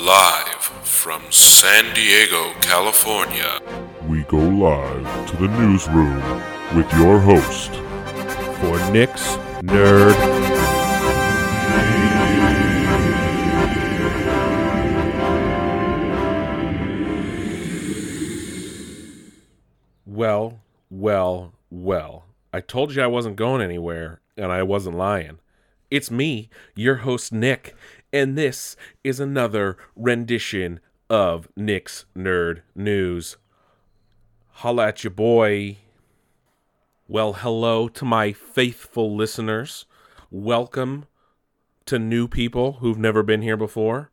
Live from San Diego, California. We go live to the newsroom with your host, for Nick's Nerd. Well, well, well. I told you I wasn't going anywhere, and I wasn't lying. It's me, your host, Nick, and this is another rendition of Nick's Nerd News. Holla at your boy. Well, hello to my faithful listeners. Welcome to new people who've never been here before.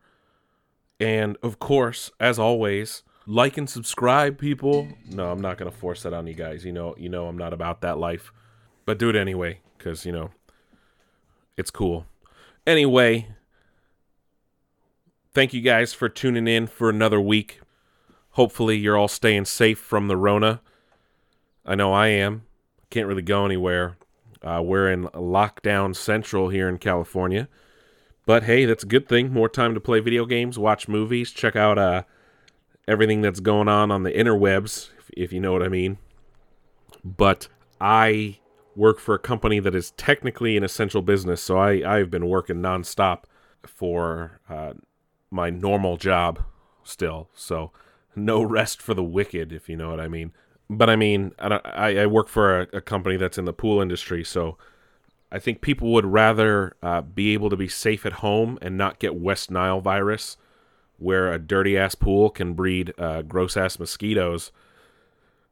And of course, as always, like and subscribe, people. No, I'm not gonna force that on you guys. You know, you know, I'm not about that life, but do it anyway, cause you know, it's cool. Anyway, thank you guys for tuning in for another week. Hopefully, you're all staying safe from the Rona. I know I am. Can't really go anywhere. Uh, we're in lockdown central here in California. But hey, that's a good thing. More time to play video games, watch movies, check out uh, everything that's going on on the interwebs, if, if you know what I mean. But I work for a company that is technically an essential business, so I, I've been working nonstop for uh, my normal job still. So no rest for the wicked, if you know what I mean. But I mean, I, I work for a, a company that's in the pool industry, so I think people would rather uh, be able to be safe at home and not get West Nile virus, where a dirty ass pool can breed uh, gross ass mosquitoes.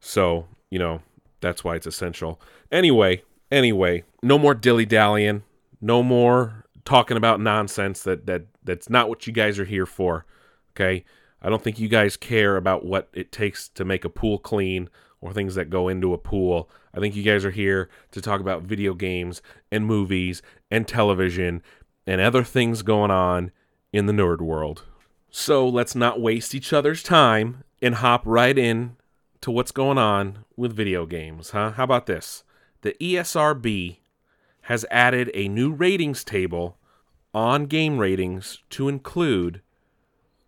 So, you know, that's why it's essential. Anyway, anyway, no more dilly dallying, no more talking about nonsense that, that that's not what you guys are here for. Okay? I don't think you guys care about what it takes to make a pool clean or things that go into a pool. I think you guys are here to talk about video games and movies and television and other things going on in the nerd world. So let's not waste each other's time and hop right in to what's going on with video games, huh? How about this? The ESRB has added a new ratings table on game ratings to include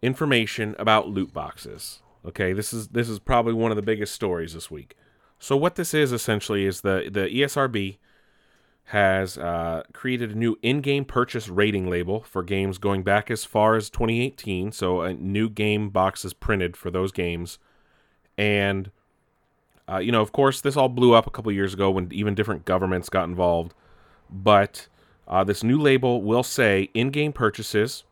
information about loot boxes. Okay, this is this is probably one of the biggest stories this week. So what this is essentially is the the ESRB has uh, created a new in-game purchase rating label for games going back as far as 2018. So a new game box is printed for those games, and uh, you know, of course, this all blew up a couple years ago when even different governments got involved. But uh, this new label will say in-game purchases.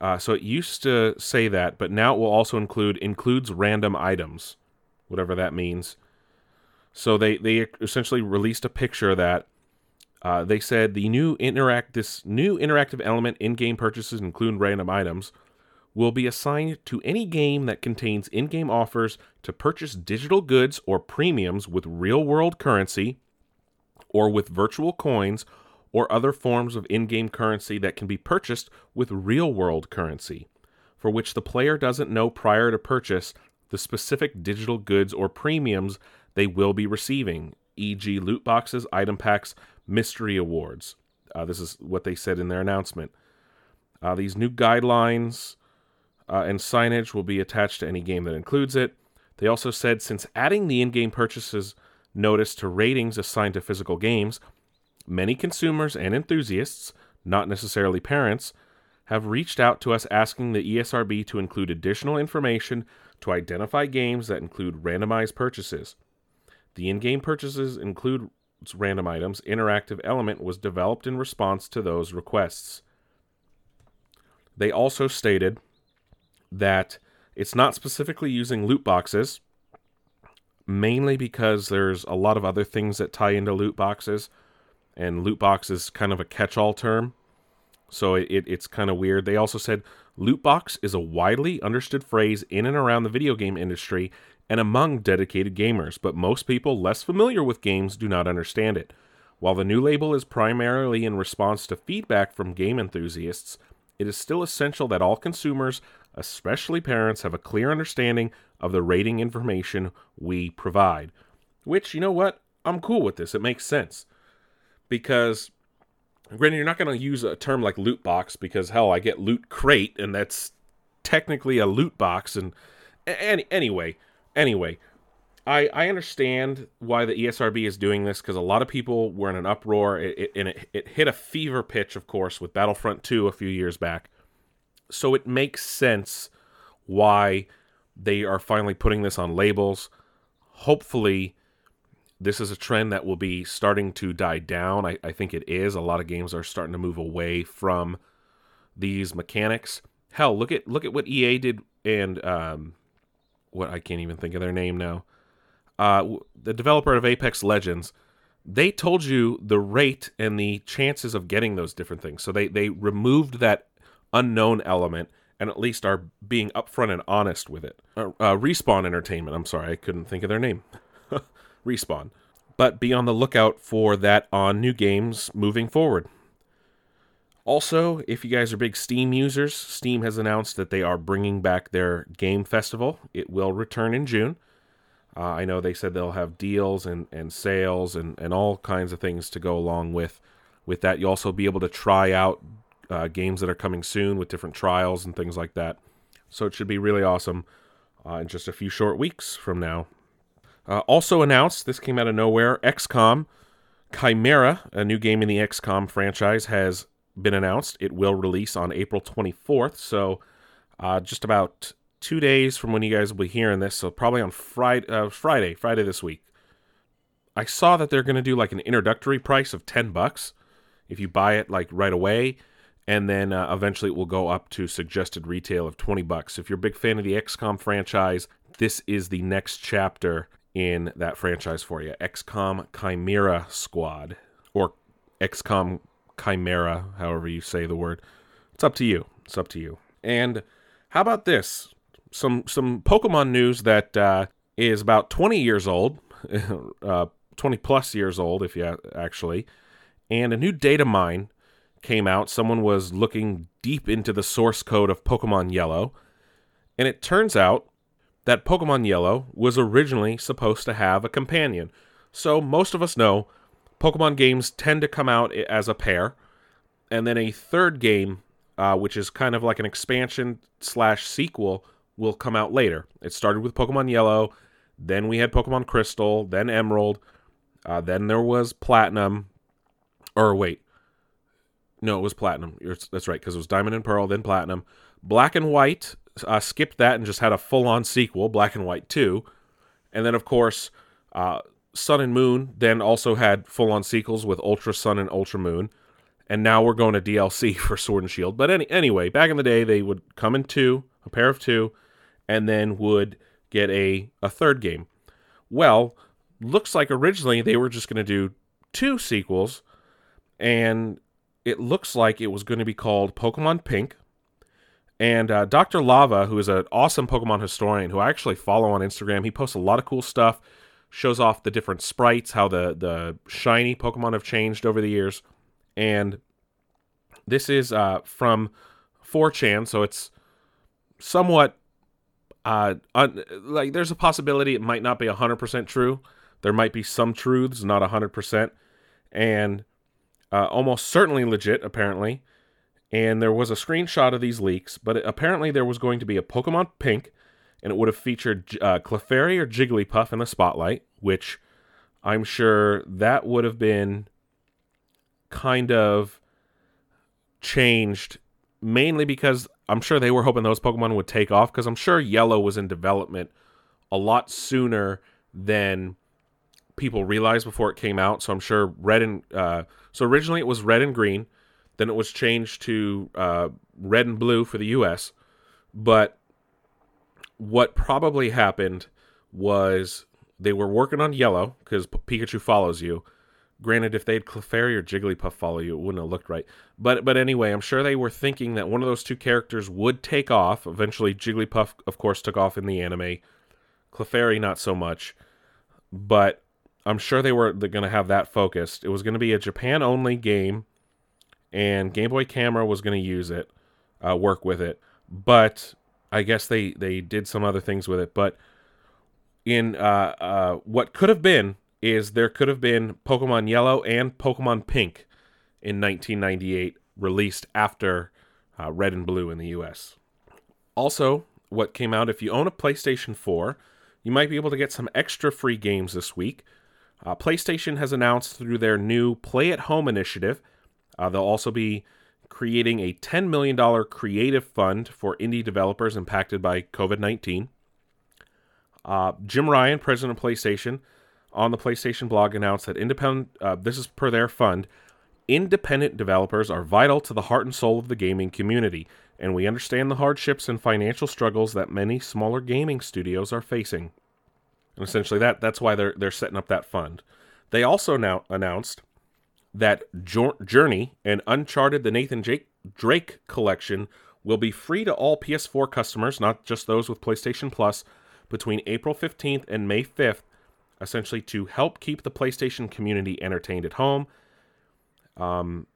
Uh, so it used to say that, but now it will also include includes random items, whatever that means. So they they essentially released a picture that uh, they said the new interact this new interactive element in-game purchases include random items will be assigned to any game that contains in-game offers to purchase digital goods or premiums with real-world currency or with virtual coins or other forms of in game currency that can be purchased with real world currency, for which the player doesn't know prior to purchase the specific digital goods or premiums they will be receiving, e.g., loot boxes, item packs, mystery awards. Uh, this is what they said in their announcement. Uh, these new guidelines uh, and signage will be attached to any game that includes it. They also said since adding the in game purchases notice to ratings assigned to physical games, Many consumers and enthusiasts, not necessarily parents, have reached out to us asking the ESRB to include additional information to identify games that include randomized purchases. The in game purchases include random items. Interactive element was developed in response to those requests. They also stated that it's not specifically using loot boxes, mainly because there's a lot of other things that tie into loot boxes and loot box is kind of a catch-all term. So it, it, it's kind of weird. They also said loot box is a widely understood phrase in and around the video game industry and among dedicated gamers but most people less familiar with games do not understand it. While the new label is primarily in response to feedback from game enthusiasts it is still essential that all consumers especially parents have a clear understanding of the rating information we provide. Which you know what? I'm cool with this. It makes sense because granted you're not going to use a term like loot box because hell i get loot crate and that's technically a loot box. And any, anyway, anyway, I I understand why the ESRB is doing this because a lot of people were in an uproar. It, it, and it, it hit a fever pitch, of course, with Battlefront 2 a few years back. So it makes sense why they are finally putting this on labels. Hopefully, this is a trend that will be starting to die down. I, I think it is. A lot of games are starting to move away from these mechanics. Hell, look at look at what EA did and um, what I can't even think of their name now. Uh, the developer of Apex Legends, they told you the rate and the chances of getting those different things. So they they removed that unknown element and at least are being upfront and honest with it. Uh, uh, Respawn Entertainment. I'm sorry, I couldn't think of their name. Respawn. But be on the lookout for that on new games moving forward. Also, if you guys are big Steam users, Steam has announced that they are bringing back their game festival. It will return in June. Uh, I know they said they'll have deals and, and sales and, and all kinds of things to go along with with that. You'll also be able to try out uh, games that are coming soon with different trials and things like that. So it should be really awesome uh, in just a few short weeks from now. Uh, also announced, this came out of nowhere, XCOM Chimera, a new game in the XCOM franchise, has been announced. It will release on April 24th, so uh, just about two days from when you guys will be hearing this. So probably on Friday, uh, Friday, Friday this week. I saw that they're going to do like an introductory price of 10 bucks if you buy it like right away, and then uh, eventually it will go up to suggested retail of 20 bucks. If you're a big fan of the XCOM franchise, this is the next chapter in that franchise for you. XCOM Chimera Squad or XCOM Chimera, however you say the word. It's up to you. It's up to you. And how about this? Some some Pokemon news that uh, is about 20 years old, uh, 20 plus years old, if you actually, and a new data mine came out. Someone was looking deep into the source code of Pokemon Yellow, and it turns out that Pokemon Yellow was originally supposed to have a companion. So most of us know Pokemon games tend to come out as a pair, and then a third game, uh, which is kind of like an expansion slash sequel, will come out later. It started with Pokemon Yellow, then we had Pokemon Crystal, then Emerald, uh, then there was Platinum, or wait, no, it was Platinum. That's right, because it was Diamond and Pearl, then Platinum. Black and White uh, skipped that and just had a full on sequel, Black and White 2. And then, of course, uh, Sun and Moon then also had full on sequels with Ultra Sun and Ultra Moon. And now we're going to DLC for Sword and Shield. But any, anyway, back in the day, they would come in two, a pair of two, and then would get a, a third game. Well, looks like originally they were just going to do two sequels, and it looks like it was going to be called Pokemon Pink, and uh, Dr. Lava, who is an awesome Pokemon historian who I actually follow on Instagram, he posts a lot of cool stuff, shows off the different sprites, how the, the shiny Pokemon have changed over the years. And this is uh, from 4chan, so it's somewhat uh, un- like there's a possibility it might not be 100% true. There might be some truths, not 100%. And uh, almost certainly legit, apparently and there was a screenshot of these leaks, but it, apparently there was going to be a Pokemon Pink, and it would have featured uh, Clefairy or Jigglypuff in the spotlight, which I'm sure that would have been kind of changed, mainly because I'm sure they were hoping those Pokemon would take off, because I'm sure Yellow was in development a lot sooner than people realized before it came out. So I'm sure Red and uh, so originally it was Red and Green then it was changed to uh, red and blue for the U.S. But what probably happened was they were working on yellow because Pikachu follows you. Granted, if they had Clefairy or Jigglypuff follow you, it wouldn't have looked right. But but anyway, I'm sure they were thinking that one of those two characters would take off. Eventually, Jigglypuff, of course, took off in the anime. Clefairy, not so much. But I'm sure they were going to have that focused. It was going to be a Japan only game and Game Boy Camera was going to use it, uh, work with it, but I guess they they did some other things with it. But in uh, uh, what could have been is there could have been Pokemon Yellow and Pokemon Pink in 1998, released after uh, Red and Blue in the U.S. Also, what came out if you own a PlayStation 4, you might be able to get some extra free games this week. Uh, PlayStation has announced through their new Play at Home initiative, uh, they'll also be creating a $10 million creative fund for indie developers impacted by COVID 19. Uh, Jim Ryan, president of PlayStation, on the PlayStation blog announced that independent, uh, this is per their fund, independent developers are vital to the heart and soul of the gaming community, and we understand the hardships and financial struggles that many smaller gaming studios are facing. And essentially, that that's why they're they're setting up that fund. They also now announced that Journey and Uncharted: The Nathan Jake Drake collection will be free to all PS4 customers, not just those with PlayStation Plus, between April 15th and May 5th, essentially to help keep the PlayStation community entertained at home. Um,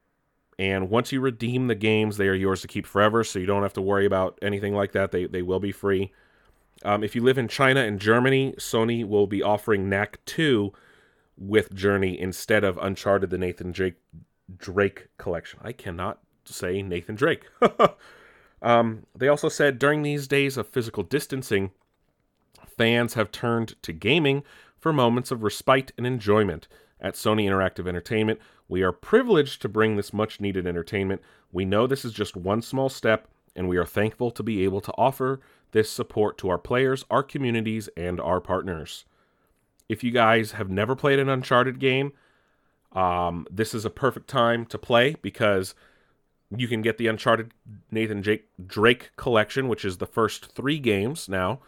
and once you redeem the games, they are yours to keep forever, so you don't have to worry about anything like that. They, they will be free. Um, if you live in China and Germany, Sony will be offering Knack 2 with Journey instead of Uncharted the Nathan Drake, Drake collection. I cannot say Nathan Drake. um, they also said during these days of physical distancing, fans have turned to gaming for moments of respite and enjoyment. At Sony Interactive Entertainment, we are privileged to bring this much needed entertainment. We know this is just one small step, and we are thankful to be able to offer this support to our players, our communities, and our partners. If you guys have never played an Uncharted game, um, this is a perfect time to play because you can get the Uncharted Nathan Jake Drake collection, which is the first three games now,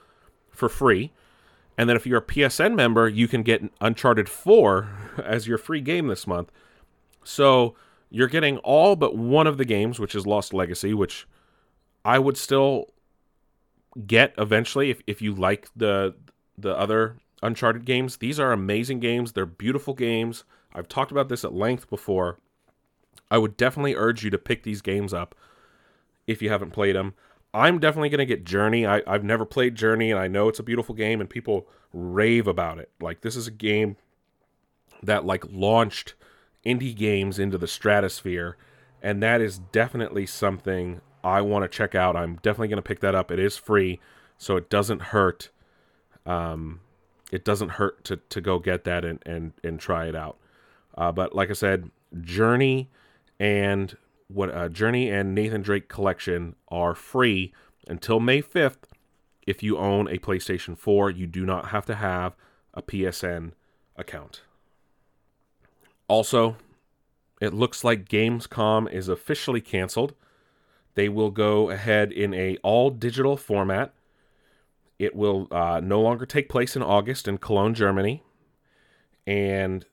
for free. And then if you're a PSN member, you can get Uncharted 4 as your free game this month. So you're getting all but one of the games, which is Lost Legacy, which I would still get eventually if, if you like the the other Uncharted games. These are amazing games. They're beautiful games. I've talked about this at length before. I would definitely urge you to pick these games up if you haven't played them. I'm definitely going to get Journey. I, I've never played Journey, and I know it's a beautiful game, and people rave about it. Like, this is a game that, like, launched indie games into the stratosphere, and that is definitely something I want to check out. I'm definitely going to pick that up. It is free, so it doesn't hurt. Um, it doesn't hurt to, to go get that and, and, and try it out. Uh, but like I said, Journey and what uh, Journey and Nathan Drake collection are free until May 5th. If you own a PlayStation 4, you do not have to have a PSN account. Also, it looks like Gamescom is officially canceled. They will go ahead in a all digital format. It will uh, no longer take place in August in Cologne, Germany. And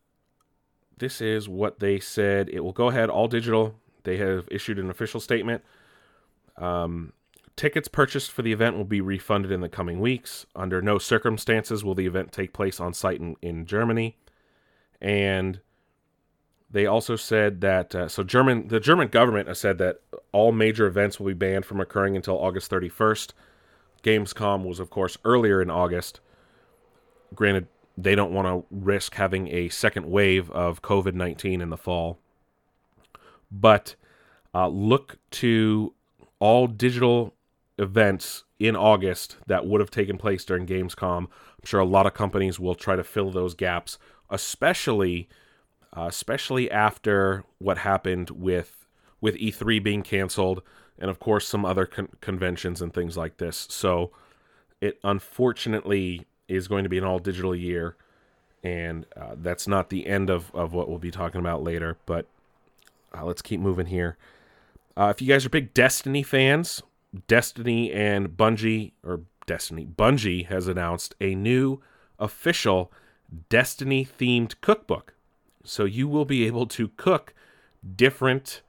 this is what they said. It will go ahead all digital. They have issued an official statement. Um, tickets purchased for the event will be refunded in the coming weeks. Under no circumstances will the event take place on site in, in Germany. And they also said that uh, so German the German government has said that all major events will be banned from occurring until August 31st. Gamescom was of course earlier in August. Granted, they don't want to risk having a second wave of COVID 19 in the fall. But uh, look to all digital events in August that would have taken place during Gamescom. I'm sure a lot of companies will try to fill those gaps, especially uh, especially after what happened with with E3 being canceled, and of course some other con- conventions and things like this. So it unfortunately is going to be an all digital year, and uh, that's not the end of of what we'll be talking about later. But uh, let's keep moving here. Uh, if you guys are big Destiny fans, Destiny and Bungie or Destiny Bungie has announced a new official Destiny themed cookbook. So you will be able to cook different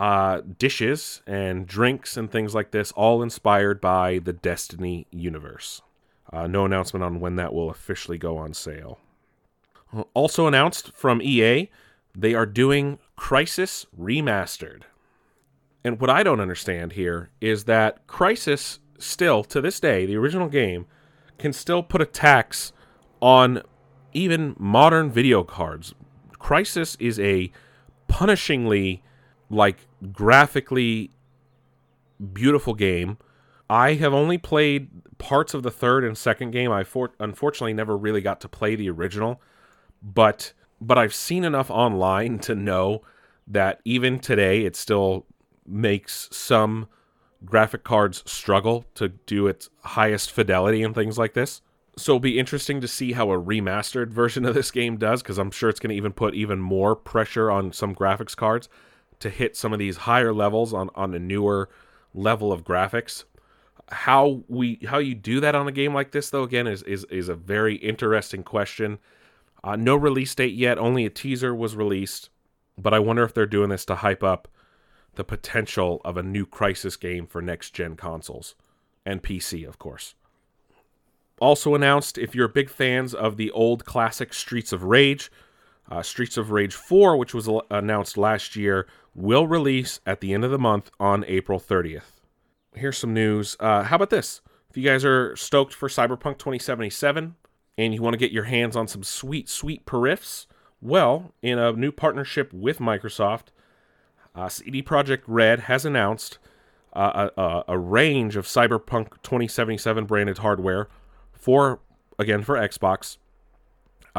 uh, dishes and drinks and things like this, all inspired by the Destiny universe. Uh, no announcement on when that will officially go on sale. Also announced from EA, they are doing Crysis Remastered. And what I don't understand here is that Crysis, still, to this day, the original game, can still put a tax on even modern video cards, Crysis is a punishingly, like, graphically beautiful game. I have only played parts of the third and second game. I for- unfortunately never really got to play the original, but but I've seen enough online to know that even today it still makes some graphic cards struggle to do its highest fidelity and things like this. So it'll be interesting to see how a remastered version of this game does because I'm sure it's going to even put even more pressure on some graphics cards to hit some of these higher levels on on a newer level of graphics. How we how you do that on a game like this though again is is is a very interesting question. Uh, no release date yet, only a teaser was released, but I wonder if they're doing this to hype up the potential of a new Crysis game for next gen consoles and PC, of course. Also announced, if you're big fans of the old classic Streets of Rage, uh, Streets of Rage 4, which was l- announced last year, will release at the end of the month on April 30th. Here's some news. Uh, how about this? If you guys are stoked for Cyberpunk 2077 and you want to get your hands on some sweet, sweet periffs, well, in a new partnership with Microsoft, uh, CD Projekt Red has announced uh, a, a, a range of Cyberpunk 2077 branded hardware for, again, for Xbox.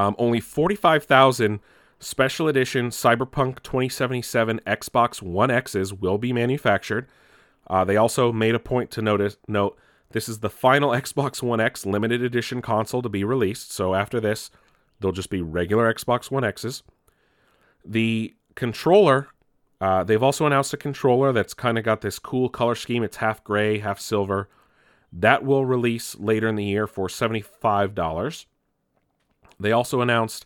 Um, only 45,000 special edition Cyberpunk 2077 Xbox One X's will be manufactured. Uh, they also made a point to notice note this is the final Xbox One X limited edition console to be released. So after this, they'll just be regular Xbox One X's. The controller, uh, they've also announced a controller that's kind of got this cool color scheme. It's half gray, half silver. That will release later in the year for $75. They also announced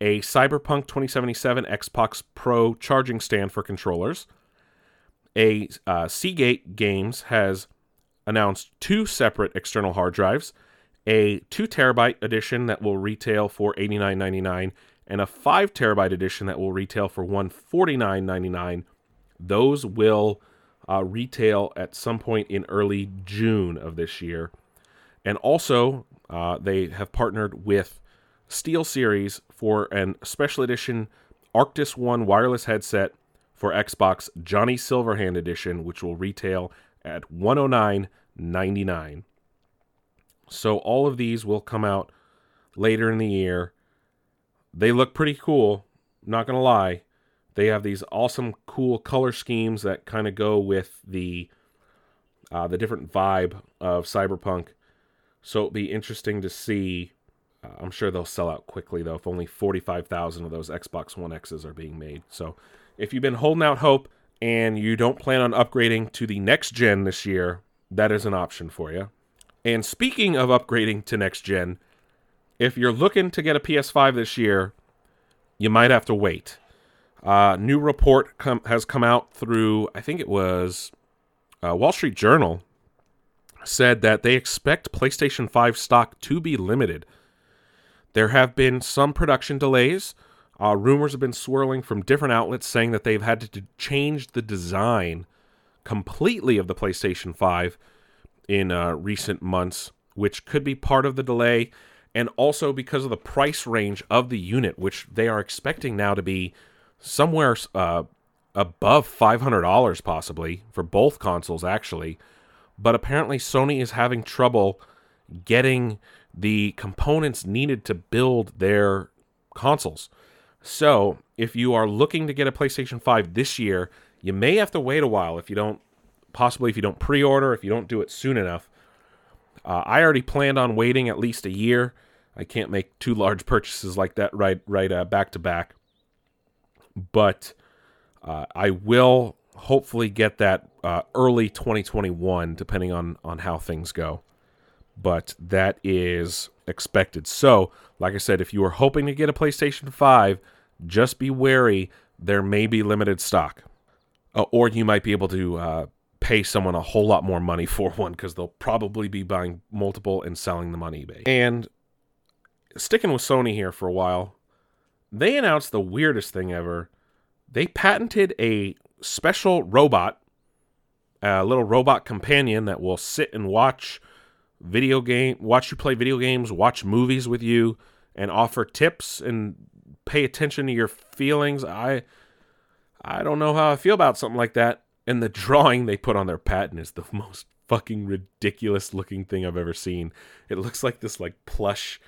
a Cyberpunk 2077 Xbox Pro charging stand for controllers. A uh, Seagate Games has announced two separate external hard drives, a two terabyte edition that will retail for $89.99 and a five terabyte edition that will retail for $149.99. Those will uh, retail at some point in early June of this year. And also, uh, they have partnered with SteelSeries for an special edition Arctis One wireless headset for Xbox Johnny Silverhand edition, which will retail at $109.99. So all of these will come out later in the year. They look pretty cool, not going to lie. They have these awesome cool color schemes that kind of go with the uh, the different vibe of Cyberpunk. So it'll be interesting to see. Uh, I'm sure they'll sell out quickly though if only 45,000 of those Xbox One X's are being made. So if you've been holding out hope and you don't plan on upgrading to the next gen this year, that is an option for you. And speaking of upgrading to next gen, if you're looking to get a PS5 this year, you might have to wait. Uh, new report com- has come out through, I think it was uh, Wall Street Journal, said that they expect PlayStation 5 stock to be limited. There have been some production delays. Uh, rumors have been swirling from different outlets saying that they've had to change the design completely of the PlayStation 5 in uh, recent months, which could be part of the delay, and also because of the price range of the unit, which they are expecting now to be somewhere uh, above $500 possibly for both consoles, actually. But apparently, Sony is having trouble getting the components needed to build their consoles. So, if you are looking to get a PlayStation 5 this year, you may have to wait a while if you don't, possibly if you don't pre order, if you don't do it soon enough. Uh, I already planned on waiting at least a year. I can't make two large purchases like that right right uh, back to back. But uh, I will hopefully get that uh, early 2021, depending on on how things go. But that is expected. So, like I said, if you are hoping to get a PlayStation 5, just be wary. There may be limited stock, uh, or you might be able to uh, pay someone a whole lot more money for one because they'll probably be buying multiple and selling them on eBay. And sticking with Sony here for a while, they announced the weirdest thing ever. They patented a special robot, a little robot companion that will sit and watch video game, watch you play video games, watch movies with you, and offer tips and pay attention to your feelings. I I don't know how I feel about something like that. And the drawing they put on their patent is the most fucking ridiculous looking thing I've ever seen. It looks like this like plush.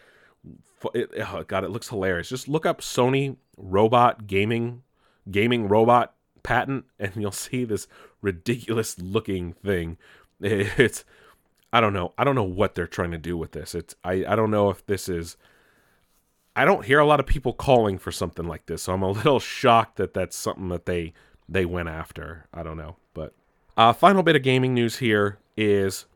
It, oh god, it looks hilarious. Just look up Sony robot gaming gaming robot patent, and you'll see this ridiculous looking thing. It's I don't know. I don't know what they're trying to do with this. It's I I don't know if this is. I don't hear a lot of people calling for something like this, so I'm a little shocked that that's something that they they went after. I don't know, but uh, final bit of gaming news here is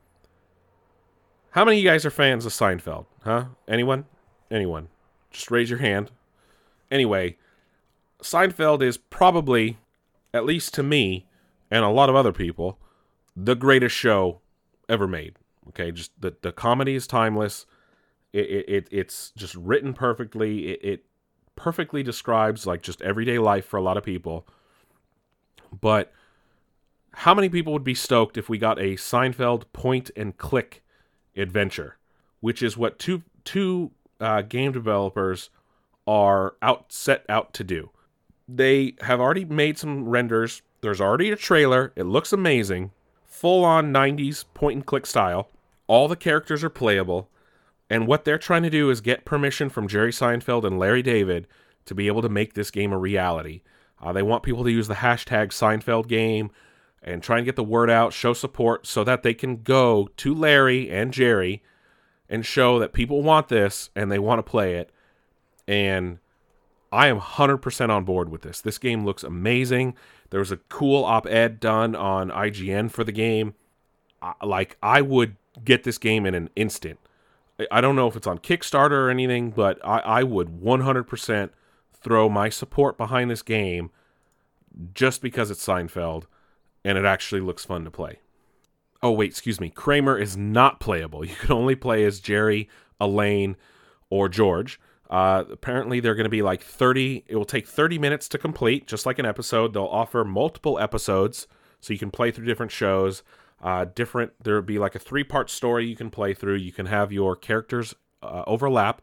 how many of you guys are fans of Seinfeld? Huh? Anyone? Anyone? Just raise your hand. Anyway, Seinfeld is probably, at least to me and a lot of other people, the greatest show ever made. Okay, just the the comedy is timeless. It, it, it it's just written perfectly. It, it perfectly describes like just everyday life for a lot of people. But how many people would be stoked if we got a Seinfeld point and click adventure, which is what two two uh, game developers are out set out to do. They have already made some renders. There's already a trailer. It looks amazing, full on 90s point and click style. All the characters are playable, and what they're trying to do is get permission from Jerry Seinfeld and Larry David to be able to make this game a reality. Uh, they want people to use the hashtag Seinfeld game and try and get the word out, show support so that they can go to Larry and Jerry and show that people want this and they want to play it. And I am 100% on board with this. This game looks amazing. There was a cool op ed done on IGN for the game. Like, I would get this game in an instant. I don't know if it's on Kickstarter or anything, but I, I would 100% throw my support behind this game just because it's Seinfeld and it actually looks fun to play. Oh, wait, excuse me. Kramer is not playable. You can only play as Jerry, Elaine, or George. Uh, apparently, they're going to be like 30. It will take 30 minutes to complete, just like an episode. They'll offer multiple episodes so you can play through different shows. Uh, different, there'll be like a three part story you can play through. You can have your characters uh, overlap.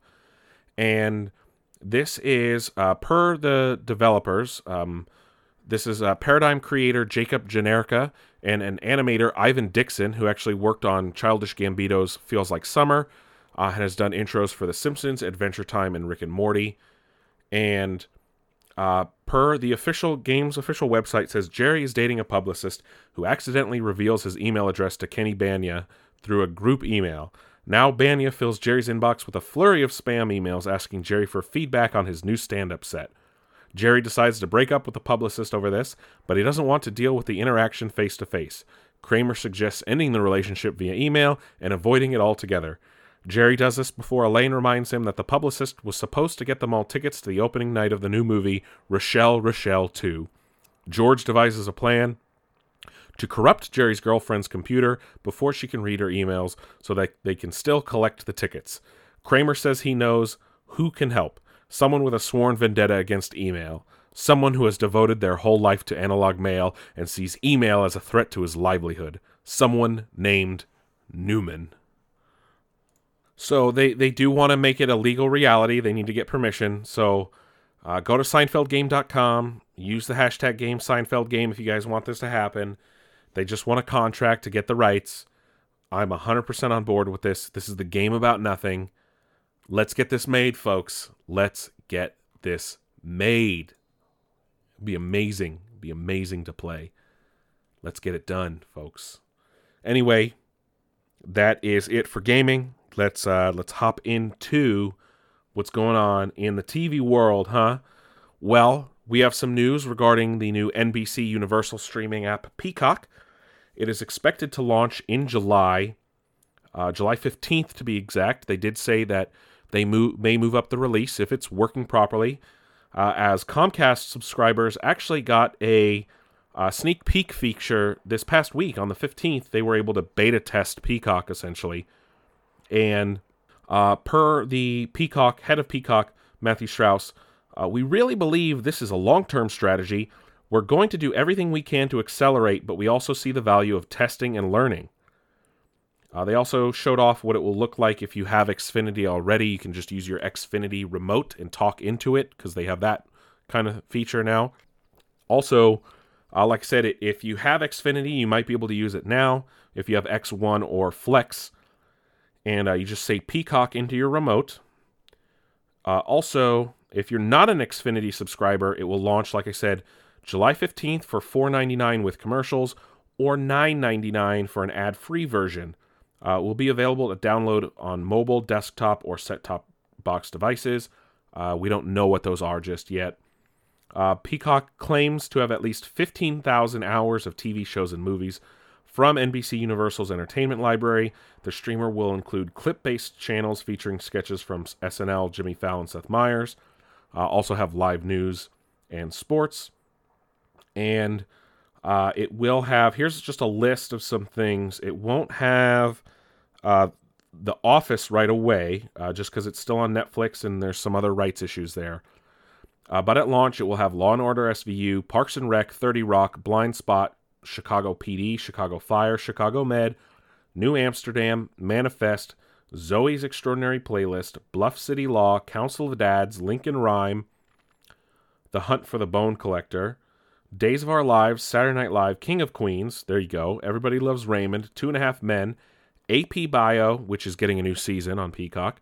And this is, uh, per the developers, um, this is a Paradigm creator Jacob Janerka and an animator Ivan Dixon, who actually worked on Childish Gambino's Feels Like Summer, uh, and has done intros for The Simpsons, Adventure Time, and Rick and Morty. And uh, per the official game's official website, says Jerry is dating a publicist who accidentally reveals his email address to Kenny Bania through a group email. Now Bania fills Jerry's inbox with a flurry of spam emails asking Jerry for feedback on his new stand-up set. Jerry decides to break up with the publicist over this, but he doesn't want to deal with the interaction face to face. Kramer suggests ending the relationship via email and avoiding it altogether. Jerry does this before Elaine reminds him that the publicist was supposed to get them all tickets to the opening night of the new movie, Rochelle Rochelle 2. George devises a plan to corrupt Jerry's girlfriend's computer before she can read her emails so that they can still collect the tickets. Kramer says he knows who can help someone with a sworn vendetta against email, someone who has devoted their whole life to analog mail and sees email as a threat to his livelihood, someone named Newman. So they, they do want to make it a legal reality. They need to get permission. So uh, go to SeinfeldGame.com. Use the hashtag game Seinfeld game if you guys want this to happen. They just want a contract to get the rights. I'm 100% on board with this. This is the game about nothing. Let's get this made, folks. Let's get this made. It'd be amazing. It'd be amazing to play. Let's get it done, folks. Anyway, that is it for gaming. Let's uh let's hop into what's going on in the TV world, huh? Well, we have some news regarding the new NBC Universal streaming app Peacock. It is expected to launch in July, uh, July 15th to be exact. They did say that they move, may move up the release if it's working properly. Uh, as Comcast subscribers actually got a uh, sneak peek feature this past week on the 15th. They were able to beta test Peacock essentially. And uh, per the Peacock, head of Peacock, Matthew Strauss, uh, we really believe this is a long term strategy. We're going to do everything we can to accelerate, but we also see the value of testing and learning. Uh, they also showed off what it will look like if you have Xfinity already. You can just use your Xfinity remote and talk into it because they have that kind of feature now. Also, Uh, like I said, if you have Xfinity, you might be able to use it now. If you have X1 or Flex, and uh, you just say Peacock into your remote. Uh, also, if you're not an Xfinity subscriber, it will launch, like I said, July 15th for $4.99 with commercials or $9.99 for an ad free version. Uh, will be available to download on mobile, desktop, or set top box devices. Uh, we don't know what those are just yet. Uh, Peacock claims to have at least 15,000 hours of TV shows and movies from NBC Universal's entertainment library. The streamer will include clip based channels featuring sketches from SNL, Jimmy Fallon, Seth Meyers. Uh, also have live news and sports. And uh, it will have, here's just a list of some things. It won't have uh, The Office right away, uh, just because it's still on Netflix and there's some other rights issues there. Uh, but at launch, it will have Law and Order SVU, Parks and Rec, 30 Rock, Blind Spot, Chicago PD, Chicago Fire, Chicago Med, New Amsterdam, Manifest, Zoe's Extraordinary Playlist, Bluff City Law, Council of Dads, Lincoln Rhyme, The Hunt for the Bone Collector, Days of Our Lives, Saturday Night Live, King of Queens, there you go, Everybody Loves Raymond, Two and a Half Men, AP Bio, which is getting a new season on Peacock,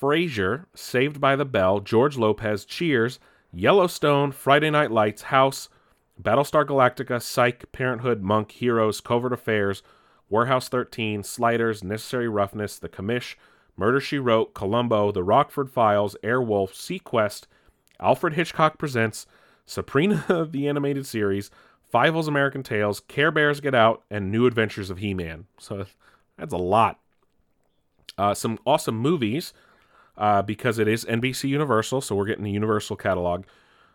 Frasier, Saved by the Bell, George Lopez, Cheers, Yellowstone, Friday Night Lights, House, Battlestar Galactica, Psych, Parenthood, Monk, Heroes, Covert Affairs, Warehouse 13, Sliders, Necessary Roughness, The Commish, Murder She Wrote, Columbo, The Rockford Files, Airwolf, seaQuest, Alfred Hitchcock Presents, Sabrina the Animated Series, Fievel's American Tails, Care Bears Get Out, and New Adventures of He Man. So that's a lot. Uh, some awesome movies uh, because it is NBC Universal, so we're getting the Universal catalog.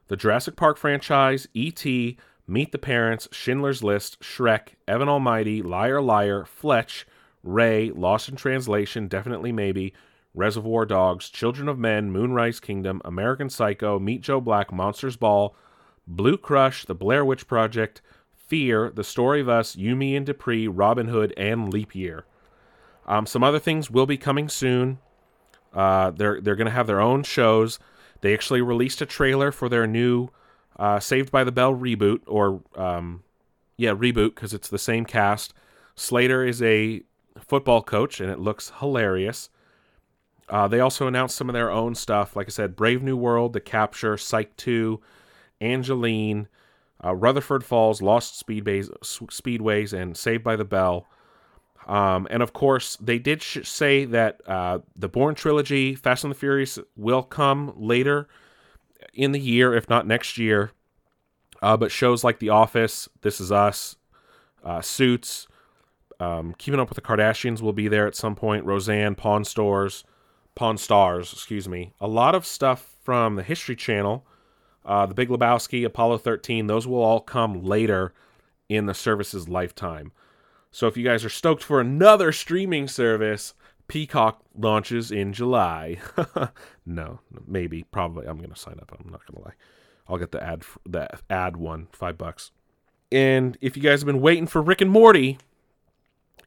The Jurassic Park franchise, E.T., Meet the Parents, Schindler's List, Shrek, Evan Almighty, Liar Liar, Fletch, Ray, Lost in Translation, Definitely Maybe, Reservoir Dogs, Children of Men, Moonrise Kingdom, American Psycho, Meet Joe Black, Monsters Ball, Blue Crush, The Blair Witch Project, Fear, The Story of Us, You, Me and Dupree, Robin Hood, and Leap Year. Um, some other things will be coming soon. Uh, they're they're going to have their own shows. They actually released a trailer for their new uh, Saved by the Bell reboot, or um, yeah, reboot because it's the same cast. Slater is a football coach, and it looks hilarious. Uh, they also announced some of their own stuff, like I said, Brave New World, The Capture, Psych 2, Angelyne, uh, Rutherford Falls, Lost Speedways, Speedways, and Saved by the Bell. Um, and of course, they did sh- say that uh, the Bourne trilogy, Fast and the Furious, will come later in the year, if not next year. Uh, but shows like The Office, This Is Us, uh, Suits, um, Keeping Up with the Kardashians will be there at some point. Roseanne, Pawn Stores, Pawn Stars, excuse me. A lot of stuff from the History Channel, uh, The Big Lebowski, Apollo 13. Those will all come later in the service's lifetime. So if you guys are stoked for another streaming service, Peacock launches in July. no, maybe, probably. I'm gonna sign up. I'm not gonna lie. I'll get the ad, the ad one, five bucks. And if you guys have been waiting for Rick and Morty,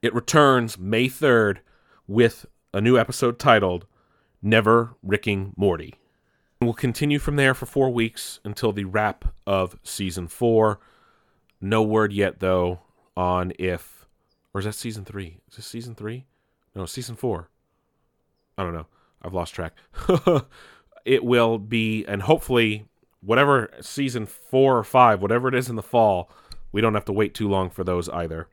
it returns May 3rd with a new episode titled "Never Ricking Morty." We'll continue from there for four weeks until the wrap of season four. No word yet, though, on if or is that season three? Is this season three? No, season four. I don't know. I've lost track. it will be, and hopefully, whatever season four or five, whatever it is in the fall, we don't have to wait too long for those either.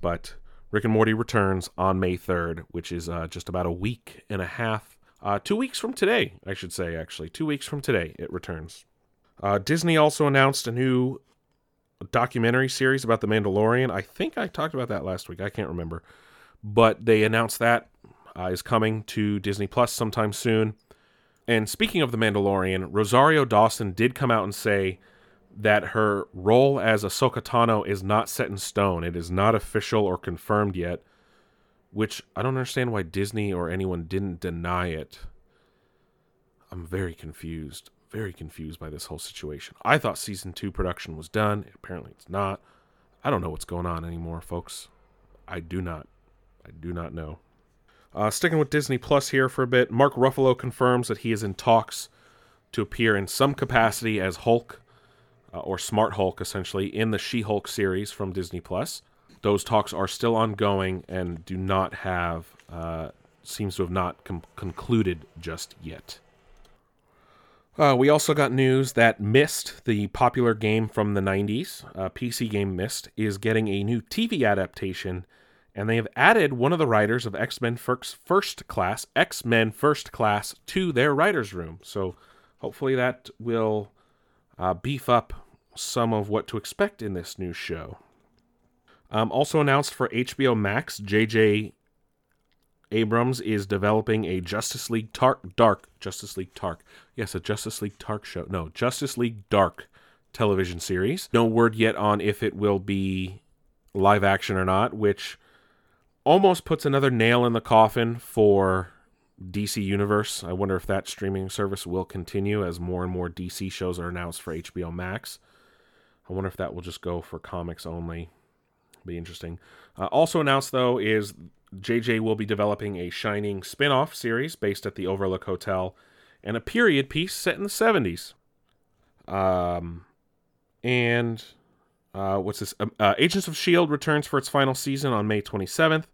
But Rick and Morty returns on May 3rd, which is uh, just about a week and a half. Uh, two weeks from today, I should say, actually. Two weeks from today, it returns. Uh, Disney also announced a new documentary series about The Mandalorian. I think I talked about that last week. I can't remember. But they announced that uh, is coming to Disney Plus sometime soon. And speaking of The Mandalorian, Rosario Dawson did come out and say that her role as Ahsoka Tano is not set in stone. It is not official or confirmed yet, which I don't understand why Disney or anyone didn't deny it. I'm very confused very confused by this whole situation. I thought season two production was done. Apparently, it's not. I don't know what's going on anymore, folks. I do not. I do not know. Uh, sticking with Disney Plus here for a bit, Mark Ruffalo confirms that he is in talks to appear in some capacity as Hulk. uh, or Smart Hulk, essentially, in the She Hulk series from Disney Plus. Those talks are still ongoing and do not have, uh, seems to have not com- concluded just yet. Uh, we also got news that Myst, the popular game from the 90s, uh, PC game Myst, is getting a new TV adaptation, and they have added one of the writers of X Men First, First Class, X Men First Class, to their writers' room. So hopefully that will uh, beef up some of what to expect in this new show. Um, also announced for HBO Max, J.J. Abrams is developing a Justice League Tark Dark Justice League Tark. Yes, a Justice League Tark show. No, Justice League Dark television series. No word yet on if it will be live action or not, which almost puts another nail in the coffin for DC Universe. I wonder if that streaming service will continue as more and more DC shows are announced for HBO Max. I wonder if that will just go for comics only. Be interesting. Uh, also announced though is JJ will be developing a Shining spin off series based at the Overlook Hotel and a period piece set in the 70s. Um, and uh, what's this? Um, uh, Agents of S.H.I.E.L.D. returns for its final season on May 27th.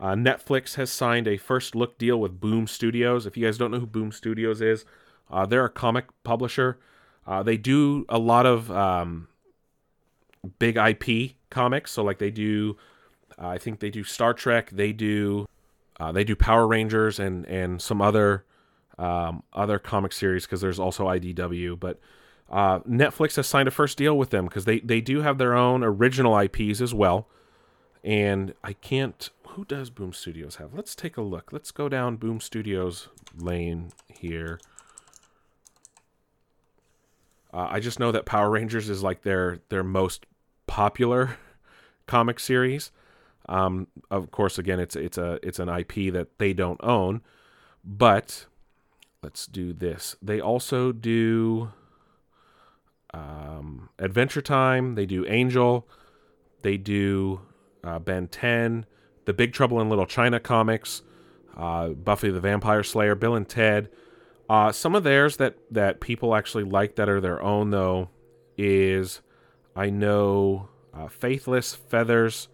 Uh, Netflix has signed a first look deal with Boom Studios. If you guys don't know who Boom Studios is, uh, they're a comic publisher. Uh, they do a lot of um, big IP comics. So, like, they do uh, I think they do Star Trek. They do uh, they do Power Rangers and and some other um, other comic series because there's also IDW. But uh, Netflix has signed a first deal with them because they they do have their own original IPs as well. And I can't. Who does Boom Studios have? Let's take a look. Let's go down Boom Studios lane here. Uh, I just know that Power Rangers is like their their most popular comic series. Um, of course, again, it's it's a it's an IP that they don't own, but let's do this. They also do um, Adventure Time. They do Angel. They do uh, Ben 10, The Big Trouble in Little China comics, uh, Buffy the Vampire Slayer, Bill and Ted. Uh, some of theirs that that people actually like that are their own though is I know uh, Faithless Feathers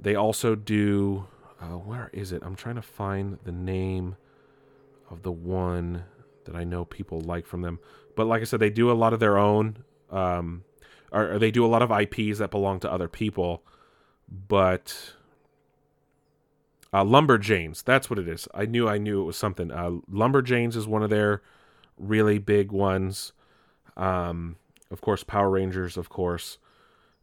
they also do. Uh, where is it? I'm trying to find the name of the one that I know people like from them. But like I said, they do a lot of their own. Um, or, or they do a lot of IPs that belong to other people. But uh, Lumberjanes, that's what it is. I knew I knew it was something. Uh, Lumberjanes is one of their really big ones. Um, of course, Power Rangers, of course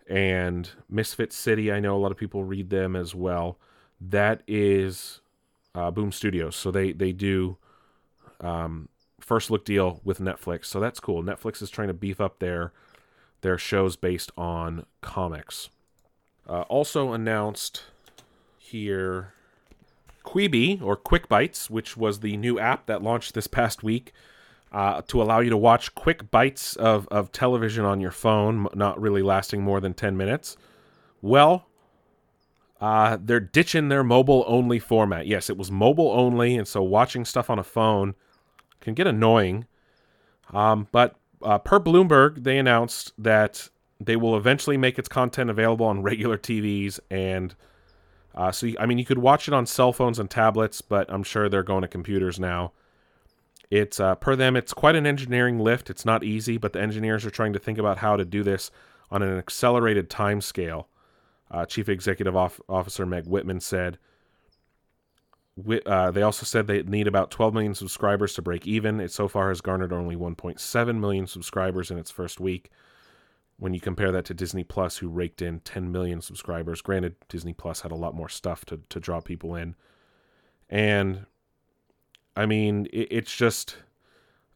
and Misfit City. I know a lot of people read them as well. That is uh, Boom Studios, so they they do um, first look deal with Netflix, so that's cool. Netflix is trying to beef up their their shows based on comics. Uh, also announced here Quibi or Quick Bites, which was the new app that launched this past week uh, to allow you to watch quick bites of, of television on your phone, not really lasting more than 10 minutes. Well, uh, they're ditching their mobile only format. Yes, it was mobile only, and so watching stuff on a phone can get annoying. Um, but uh, per Bloomberg, they announced that they will eventually make its content available on regular TVs. And uh, so, I mean, you could watch it on cell phones and tablets, but I'm sure they're going to computers now. It's uh, per them, it's quite an engineering lift. It's not easy, but the engineers are trying to think about how to do this on an accelerated time scale. Uh, Chief Executive Officer Meg Whitman said. Uh, they also said they need about 12 million subscribers to break even. It so far has garnered only 1.7 million subscribers in its first week. When you compare that to Disney Plus, who raked in 10 million subscribers, granted, Disney Plus had a lot more stuff to, to draw people in. And I mean, it, it's just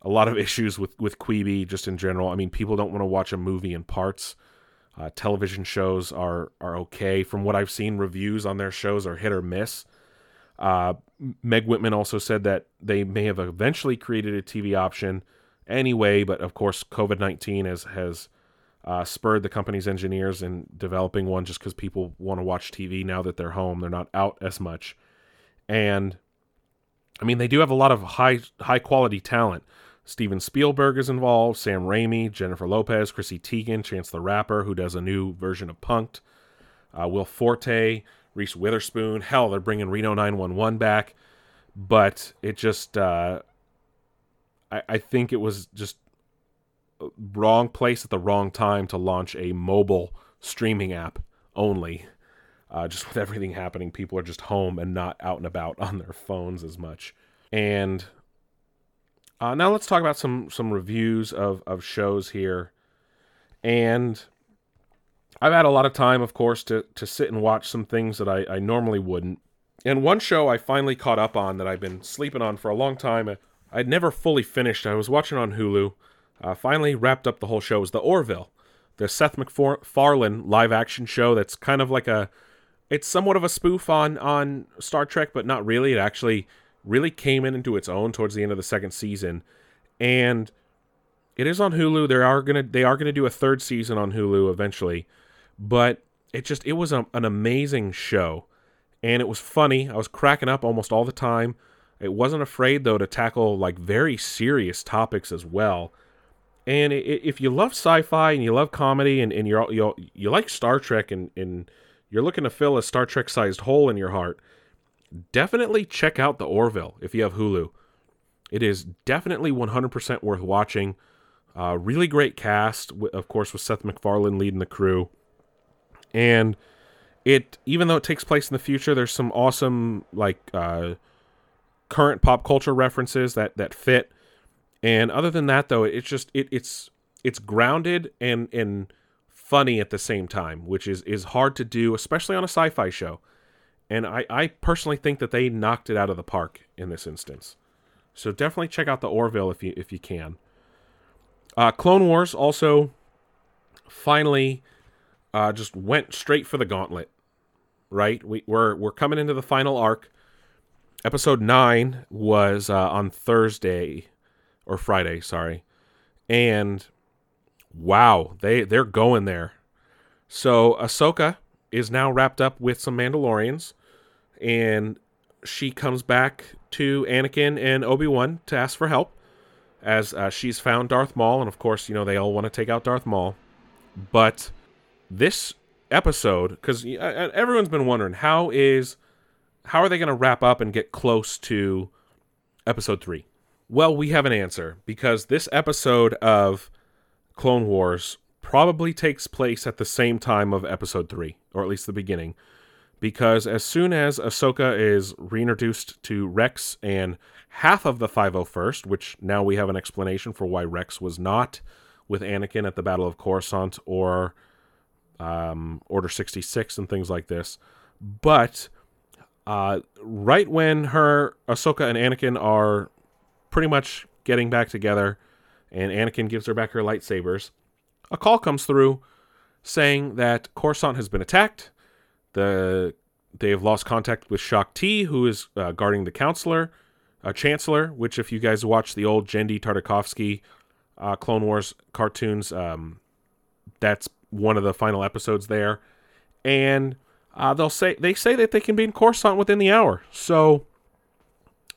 a lot of issues with with Quibi just in general. I mean, people don't want to watch a movie in parts. Uh, television shows are are okay from what I've seen. Reviews on their shows are hit or miss. Uh, Meg Whitman also said that they may have eventually created a TV option anyway, but of course, COVID nineteen has has uh, spurred the company's engineers in developing one just because people want to watch TV now that they're home. They're not out as much, and I mean, they do have a lot of high high quality talent. Steven Spielberg is involved, Sam Raimi, Jennifer Lopez, Chrissy Teigen, Chance the Rapper, who does a new version of Punk'd, uh, Will Forte, Reese Witherspoon. Hell, they're bringing Reno 911 back. But it just, uh, I, I think it was just wrong place at the wrong time to launch a mobile streaming app only. Uh, just with everything happening, people are just home and not out and about on their phones as much. And uh, now let's talk about some some reviews of of shows here. And I've had a lot of time, of course, to to sit and watch some things that I, I normally wouldn't. And one show I finally caught up on that I've been sleeping on for a long time. I'd never fully finished. I was watching on Hulu. Uh, finally wrapped up the whole show. Was the Orville, the Seth MacFarlane live action show that's kind of like a, it's somewhat of a spoof on on Star Trek, but not really. It actually really came in into its own towards the end of the second season, and it is on Hulu. They are gonna they are gonna do a third season on Hulu eventually, but it just it was a, an amazing show, and it was funny. I was cracking up almost all the time. It wasn't afraid though to tackle like very serious topics as well. And if you love sci-fi and you love comedy and, and you're you you like Star Trek and, and you're looking to fill a Star Trek sized hole in your heart, definitely check out the Orville if you have Hulu. It is definitely 100% worth watching. Uh, really great cast, of course, with Seth MacFarlane leading the crew. And it, even though it takes place in the future, there's some awesome like uh, current pop culture references that that fit. And other than that, though, it's just it, it's it's grounded and and funny at the same time, which is is hard to do, especially on a sci-fi show. And I, I personally think that they knocked it out of the park in this instance. So definitely check out the Orville if you if you can. Uh, Clone Wars also finally uh, just went straight for the gauntlet. Right, we, we're we're coming into the final arc. Episode nine was uh, on Thursday or Friday, sorry, and wow, they they're going there. So Ahsoka is now wrapped up with some Mandalorians and she comes back to Anakin and Obi Wan to ask for help, as uh, she's found Darth Maul, and of course, you know they all want to take out Darth Maul. But this episode, because everyone's been wondering how is how are they going to wrap up and get close to episode three? Well, we have an answer because this episode of Clone Wars probably takes place at the same time of episode three, or at least the beginning because as soon as Ahsoka is reintroduced to Rex and half of the 501st, which now we have an explanation for why Rex was not with Anakin at the Battle of Coruscant or um, Order 66 and things like this. But uh, right when her Ahsoka and Anakin are pretty much getting back together, and Anakin gives her back her lightsabers, a call comes through saying that Coruscant has been attacked the they have lost contact with Shaak Ti, who is uh, guarding the counselor, uh, Chancellor. Which, if you guys watch the old Genndy Tartakovsky uh, Clone Wars cartoons, um, that's one of the final episodes there. And uh, they'll say they say that they can be in Coruscant within the hour. So,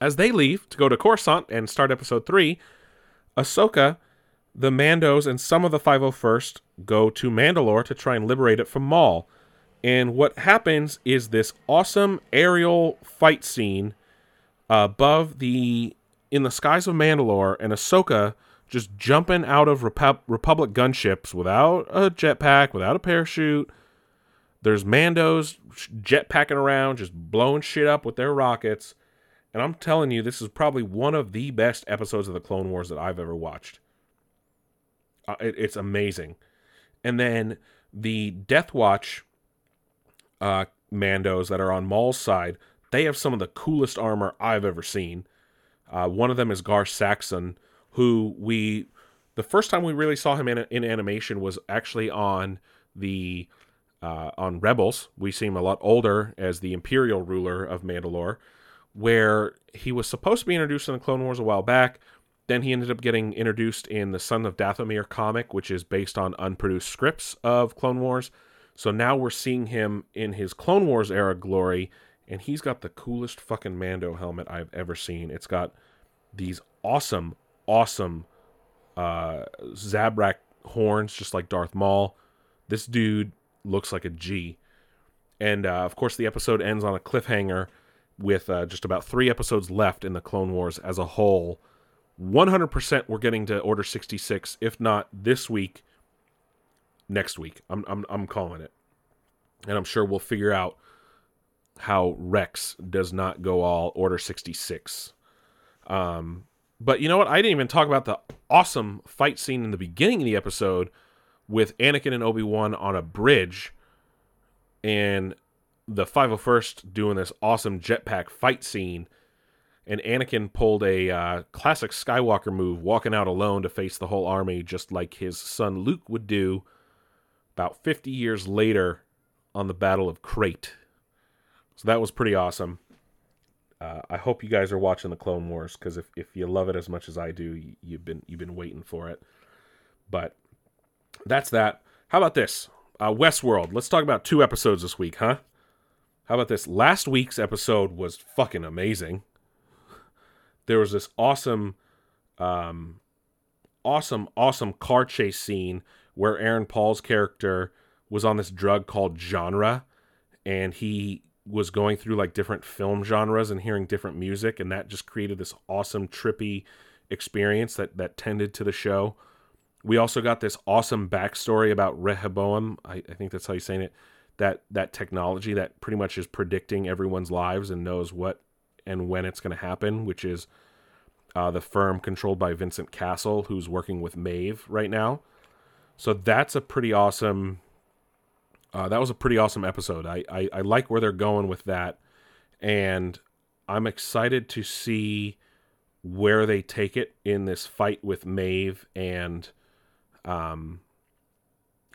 as they leave to go to Coruscant and start episode three, Ahsoka, the Mandos, and some of the 501st go to Mandalore to try and liberate it from Maul. And what happens is this awesome aerial fight scene above the in the skies of Mandalore and Ahsoka just jumping out of Repu- Republic gunships without a jetpack, without a parachute. There's Mandos jetpacking around, just blowing shit up with their rockets. And I'm telling you, this is probably one of the best episodes of the Clone Wars that I've ever watched. Uh, it, it's amazing. And then the Death Watch uh, Mandos that are on Maul's side, they have some of the coolest armor I've ever seen. Uh, one of them is Gar Saxon, who we the first time we really saw him in, in animation was actually on the uh, on Rebels. We see him a lot older as the Imperial ruler of Mandalore, where he was supposed to be introduced in the Clone Wars a while back. Then he ended up getting introduced in the Son of Dathomir comic, which is based on unproduced scripts of Clone Wars. So now we're seeing him in his Clone Wars era glory, and he's got the coolest fucking Mando helmet I've ever seen. It's got these awesome, awesome uh, Zabrak horns, just like Darth Maul. This dude looks like a G. And uh, of course, the episode ends on a cliffhanger with uh, just about three episodes left in the Clone Wars as a whole. 100% we're getting to Order 66, if not this week, next week. I'm, I'm, I'm calling it. And I'm sure we'll figure out how Rex does not go all Order 66. Um, but you know what? I didn't even talk about the awesome fight scene in the beginning of the episode with Anakin and Obi Wan on a bridge, and the 501st doing this awesome jetpack fight scene. And Anakin pulled a uh, classic Skywalker move, walking out alone to face the whole army, just like his son Luke would do about 50 years later on the Battle of Crait. So that was pretty awesome. Uh, I hope you guys are watching the Clone Wars because if, if you love it as much as I do, you, you've been you've been waiting for it. But that's that. How about this? Uh, Westworld. Let's talk about two episodes this week, huh? How about this? Last week's episode was fucking amazing. There was this awesome, um, awesome, awesome car chase scene where Aaron Paul's character was on this drug called genre, and he was going through like different film genres and hearing different music, and that just created this awesome trippy experience that that tended to the show. We also got this awesome backstory about Rehoboam. I, I think that's how you're saying it. That that technology that pretty much is predicting everyone's lives and knows what and when it's going to happen, which is uh, the firm controlled by Vincent Cassel, who's working with Maeve right now. So that's a pretty awesome uh, that was a pretty awesome episode. I, I, I like where they're going with that, and I'm excited to see where they take it in this fight with Maeve and um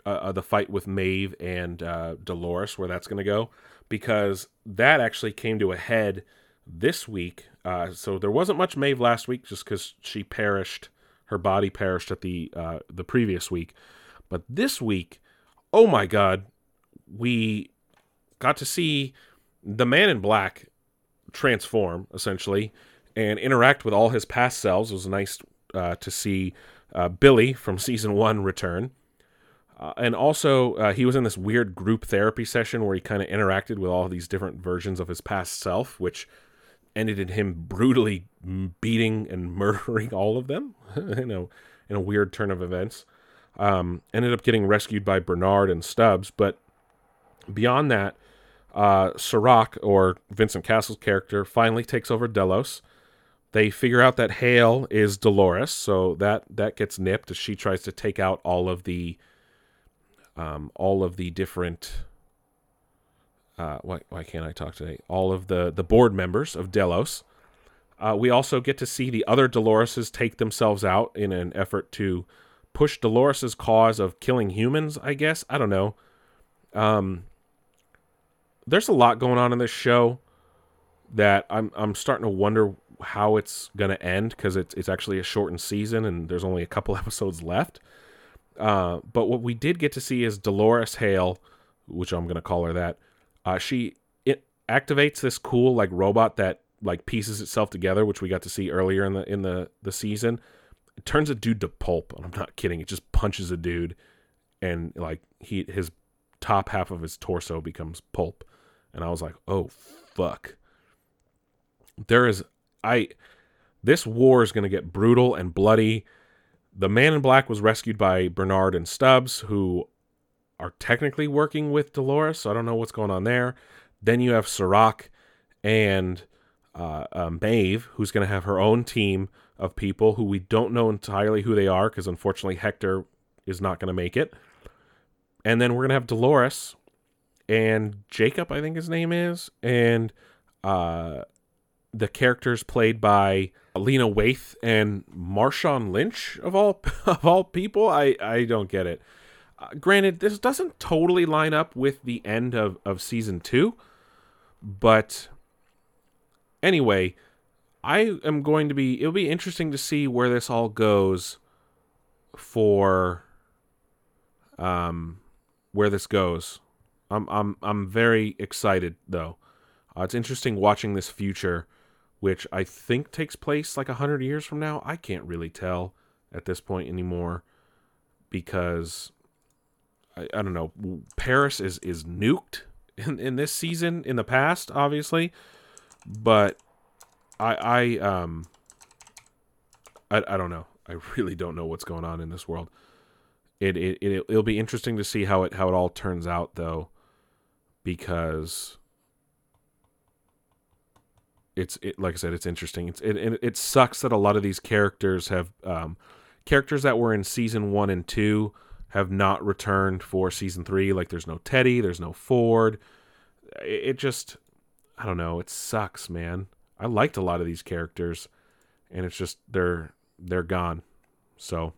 uh, uh the fight with Maeve and uh, Dolores, where that's going to go, because that actually came to a head this week. Uh, so there wasn't much Maeve last week, just because she perished, her body perished at the uh, the previous week, but this week, oh my God, we got to see the man in black transform essentially and interact with all his past selves. It was nice uh, to see Billy from season one return. Uh, and also, uh, he was in this weird group therapy session where he kind of interacted with all these different versions of his past self, which ended in him brutally beating and murdering all of them. you know, in a weird turn of events. Um, ended up getting rescued by Bernard and Stubbs, but Beyond that, uh, Serac, or Vincent Cassel's character, finally takes over Delos. They figure out that Hale is Dolores, so that that gets nipped as she tries to take out all of the um, all of the different. Uh, why why can't I talk today? All of the the board members of Delos. Uh, we also get to see the other Doloreses take themselves out in an effort to push Dolores's cause of killing humans. I guess I don't know. Um, there's a lot going on in this show that I'm I'm starting to wonder how it's going to end because it's it's actually a shortened season and there's only a couple episodes left. Uh, but what we did get to see is Dolores Hale, which I'm going to call her that. Uh, she it activates this cool like robot that like pieces itself together, which we got to see earlier in the in the the season. It turns a dude to pulp, and I'm not kidding. It just punches a dude, and like he his top half of his torso becomes pulp and I was like, "Oh fuck." There is I this war is going to get brutal and bloody. The man in black was rescued by Bernard and Stubbs who are technically working with Dolores, so I don't know what's going on there. Then you have Serac and uh, um, Maeve, who's going to have her own team of people who we don't know entirely who they are because unfortunately Hector is not going to make it. And then we're going to have Dolores, and Jacob, I think his name is, and uh, the characters played by Lena Waithe and Marshawn Lynch of all of all people. I I don't get it. Uh, granted, this doesn't totally line up with the end of of season two, but anyway, I am going to be. It'll be interesting to see where this all goes. For um, where this goes I'm I'm I'm very excited though. Uh, it's interesting watching this future which I think takes place like 100 years from now. I can't really tell at this point anymore because I, I don't know. Paris is is nuked in, in this season in the past, obviously, but I I um I, I don't know. I really don't know what's going on in this world. It it, it it'll be interesting to see how it how it all turns out though, because it's it, like I said, it's interesting. It's it, it it sucks that a lot of these characters have um, characters that were in season one and two have not returned for season three. Like there's no Teddy, there's no Ford. It, it just I don't know. It sucks, man. I liked a lot of these characters, and it's just they're they're gone. So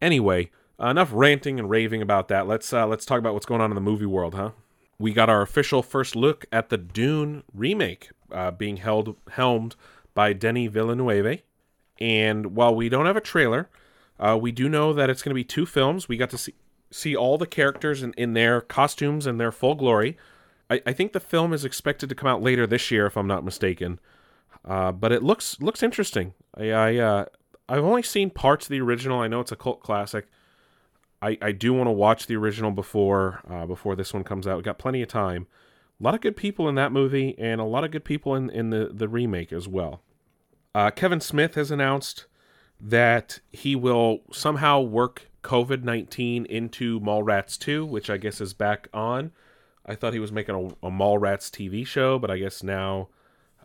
anyway, enough ranting and raving about that. Let's uh, let's talk about what's going on in the movie world, huh? We got our official first look at the Dune remake uh, being held helmed by Denis Villeneuve. And while we don't have a trailer, uh, we do know that it's going to be two films. We got to see see all the characters in, in their costumes and their full glory. I, I think the film is expected to come out later this year, if I'm not mistaken. Uh, but it looks looks interesting. I, I uh, I've only seen parts of the original. I know it's a cult classic. I, I do want to watch the original before uh, before this one comes out. We got plenty of time. A lot of good people in that movie, and a lot of good people in, in the, the remake as well. Uh, Kevin Smith has announced that he will somehow work COVID 19 into Mallrats 2, which I guess is back on. I thought he was making a, a Mallrats TV show, but I guess now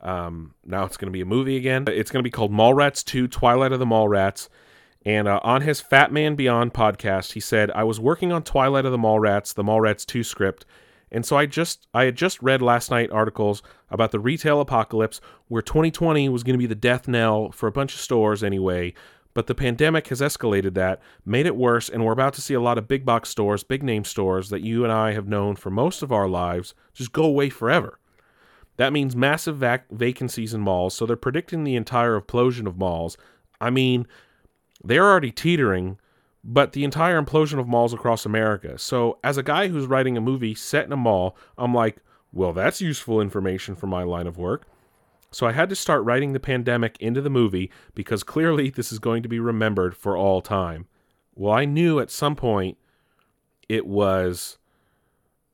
um, now it's going to be a movie again. It's going to be called Mallrats 2 Twilight of the Mallrats. And uh, on his Fat Man Beyond podcast, he said, I was working on Twilight of the Mallrats, the Mallrats 2 script, and so I just I had just read last night articles about the retail apocalypse where 2020 was going to be the death knell for a bunch of stores anyway, but the pandemic has escalated that, made it worse, and we're about to see a lot of big box stores, big name stores that you and I have known for most of our lives just go away forever. That means massive vac- vacancies in malls, so they're predicting the entire implosion of malls. I mean, they're already teetering but the entire implosion of malls across America. So, as a guy who's writing a movie set in a mall, I'm like, well, that's useful information for my line of work. So, I had to start writing the pandemic into the movie because clearly this is going to be remembered for all time. Well, I knew at some point it was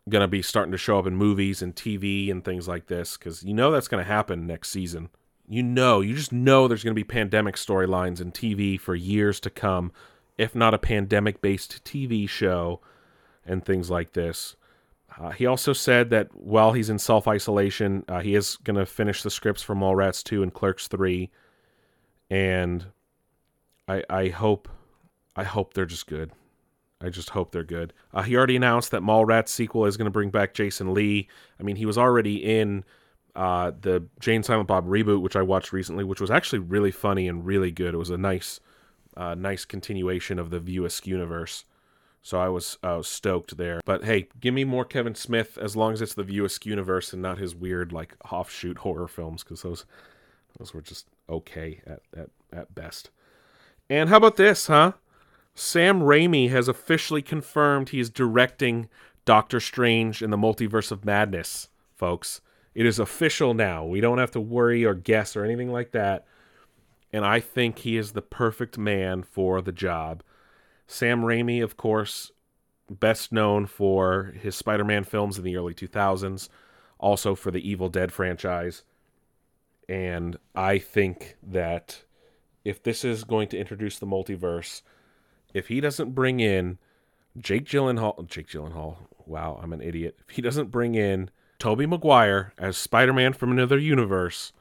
going to be starting to show up in movies and TV and things like this because you know that's going to happen next season. You know, you just know there's going to be pandemic storylines in TV for years to come if not a pandemic based TV show and things like this. Uh, he also said that while he's in self isolation, uh, he is going to finish the scripts for Mallrats 2 and Clerks 3. And I, I hope I hope they're just good. I just hope they're good. Uh, he already announced that Mallrats sequel is going to bring back Jason Lee. I mean, he was already in uh, the Jay and Silent Bob reboot, which I watched recently, which was actually really funny and really good. It was a nice uh, nice continuation of the View Askew universe. So I was, I was stoked there. But hey, give me more Kevin Smith as long as it's the View Askew universe and not his weird like offshoot horror films because those those were just okay at, at at best. And how about this, huh? Sam Raimi has officially confirmed he is directing Doctor Strange in the Multiverse of Madness, folks. It is official now. We don't have to worry or guess or anything like that and I think he is the perfect man for the job. Sam Raimi, of course, best known for his Spider Man films in the early 2000s, also for the Evil Dead franchise. And I think that if this is going to introduce the multiverse, if he doesn't bring in Jake Gyllenhaal, Jake Gyllenhaal, wow, I'm an idiot. If he doesn't bring in Tobey Maguire as Spider Man from another universe,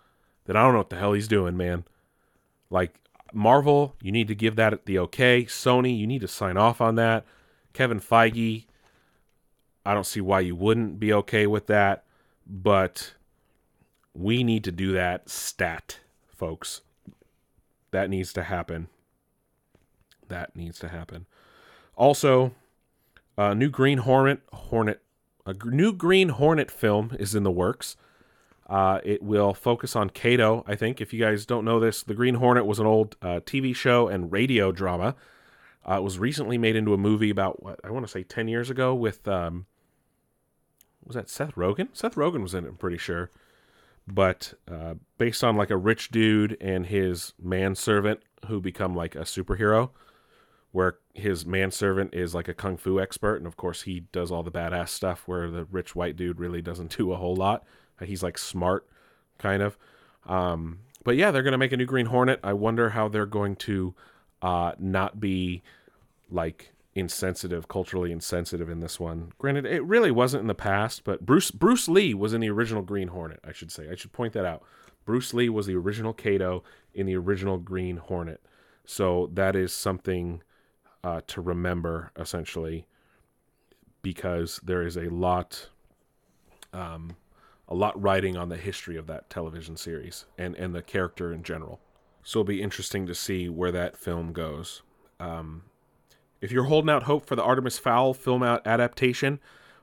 then I don't know what the hell he's doing, man. Like Marvel, you need to give that the okay. Sony, you need to sign off on that. Kevin Feige, I don't see why you wouldn't be okay with that, but we need to do that stat, folks. That needs to happen. That needs to happen. Also, a new Green Hornet Hornet a new Green Hornet film is in the works. Uh, it will focus on Kato, I think. If you guys don't know this, The Green Hornet was an old uh, TV show and radio drama. Uh, it was recently made into a movie about, what, I want to say 10 years ago with, um, was that Seth Rogen? Seth Rogen was in it, I'm pretty sure. but uh, based on like a rich dude and his manservant who become like a superhero, where his manservant is like a kung fu expert, and of course he does all the badass stuff, where the rich white dude really doesn't do a whole lot. He's like smart, kind of. Um, but yeah, they're gonna make a new Green Hornet. I wonder how they're going to uh, not be like insensitive, culturally insensitive in this one. Granted, it really wasn't in the past, but Bruce Bruce Lee was in the original Green Hornet. I should say. I should point that out. Bruce Lee was the original Kato in the original Green Hornet. So that is something uh, to remember, essentially, because there is a lot, um, a lot writing on the history of that television series and and the character in general. So it'll be interesting to see where that film goes. Um, if you're holding out hope for the Artemis Fowl film out adaptation,